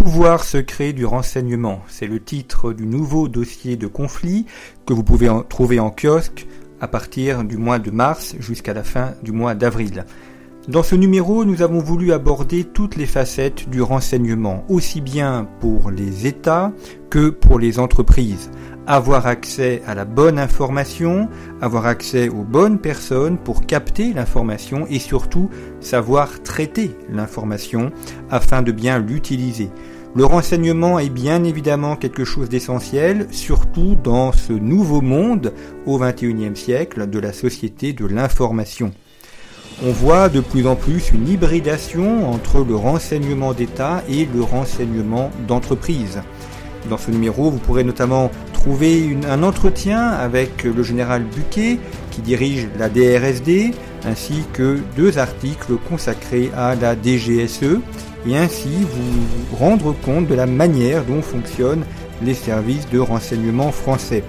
Pouvoir secret du renseignement, c'est le titre du nouveau dossier de conflit que vous pouvez trouver en kiosque à partir du mois de mars jusqu'à la fin du mois d'avril. Dans ce numéro, nous avons voulu aborder toutes les facettes du renseignement, aussi bien pour les États que pour les entreprises. Avoir accès à la bonne information, avoir accès aux bonnes personnes pour capter l'information et surtout savoir traiter l'information afin de bien l'utiliser. Le renseignement est bien évidemment quelque chose d'essentiel, surtout dans ce nouveau monde au XXIe siècle de la société de l'information. On voit de plus en plus une hybridation entre le renseignement d'État et le renseignement d'entreprise. Dans ce numéro, vous pourrez notamment trouver un entretien avec le général Buquet qui dirige la DRSD, ainsi que deux articles consacrés à la DGSE, et ainsi vous rendre compte de la manière dont fonctionnent les services de renseignement français.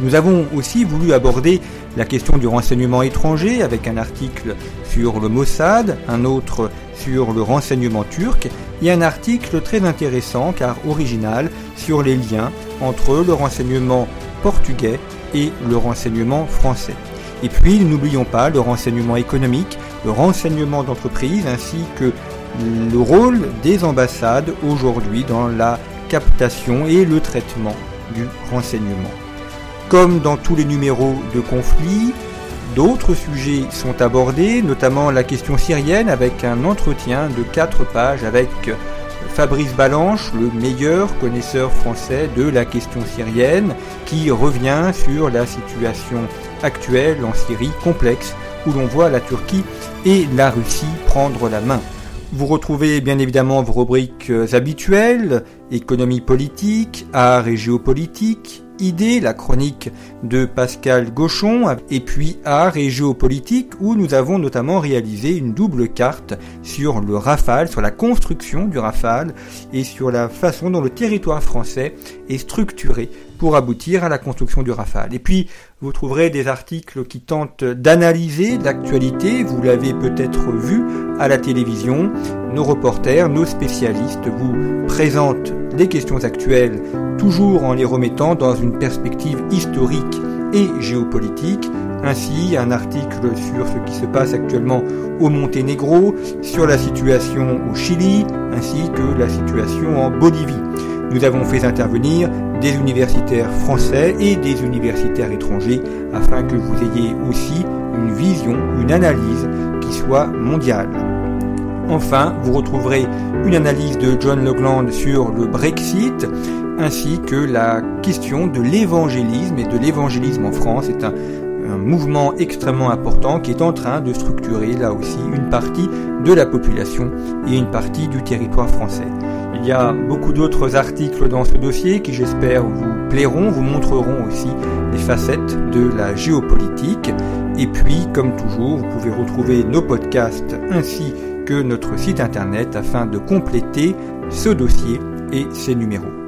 Nous avons aussi voulu aborder la question du renseignement étranger avec un article sur le Mossad, un autre sur le renseignement turc et un article très intéressant car original sur les liens entre le renseignement portugais et le renseignement français. Et puis n'oublions pas le renseignement économique, le renseignement d'entreprise ainsi que le rôle des ambassades aujourd'hui dans la captation et le traitement du renseignement. Comme dans tous les numéros de conflit, d'autres sujets sont abordés, notamment la question syrienne avec un entretien de 4 pages avec Fabrice Balanche, le meilleur connaisseur français de la question syrienne, qui revient sur la situation actuelle en Syrie complexe où l'on voit la Turquie et la Russie prendre la main. Vous retrouvez bien évidemment vos rubriques habituelles, économie politique, art et géopolitique, idée, la chronique de Pascal Gauchon, et puis art et géopolitique, où nous avons notamment réalisé une double carte sur le Rafale, sur la construction du Rafale, et sur la façon dont le territoire français est structuré pour aboutir à la construction du Rafale. Et puis, vous trouverez des articles qui tentent d'analyser l'actualité, vous l'avez peut-être vu à la télévision, nos reporters, nos spécialistes vous présentent les questions actuelles, toujours en les remettant dans une perspective historique et géopolitique. Ainsi, un article sur ce qui se passe actuellement au Monténégro, sur la situation au Chili, ainsi que la situation en Bolivie. Nous avons fait intervenir des universitaires français et des universitaires étrangers afin que vous ayez aussi une vision, une analyse qui soit mondiale. Enfin, vous retrouverez une analyse de John Legland sur le Brexit, ainsi que la question de l'évangélisme et de l'évangélisme en France. C'est un, mouvement extrêmement important qui est en train de structurer là aussi une partie de la population et une partie du territoire français. Il y a beaucoup d'autres articles dans ce dossier qui j'espère vous plairont, vous montreront aussi les facettes de la géopolitique. Et puis, comme toujours, vous pouvez retrouver nos podcasts ainsi notre site internet afin de compléter ce dossier et ses numéros.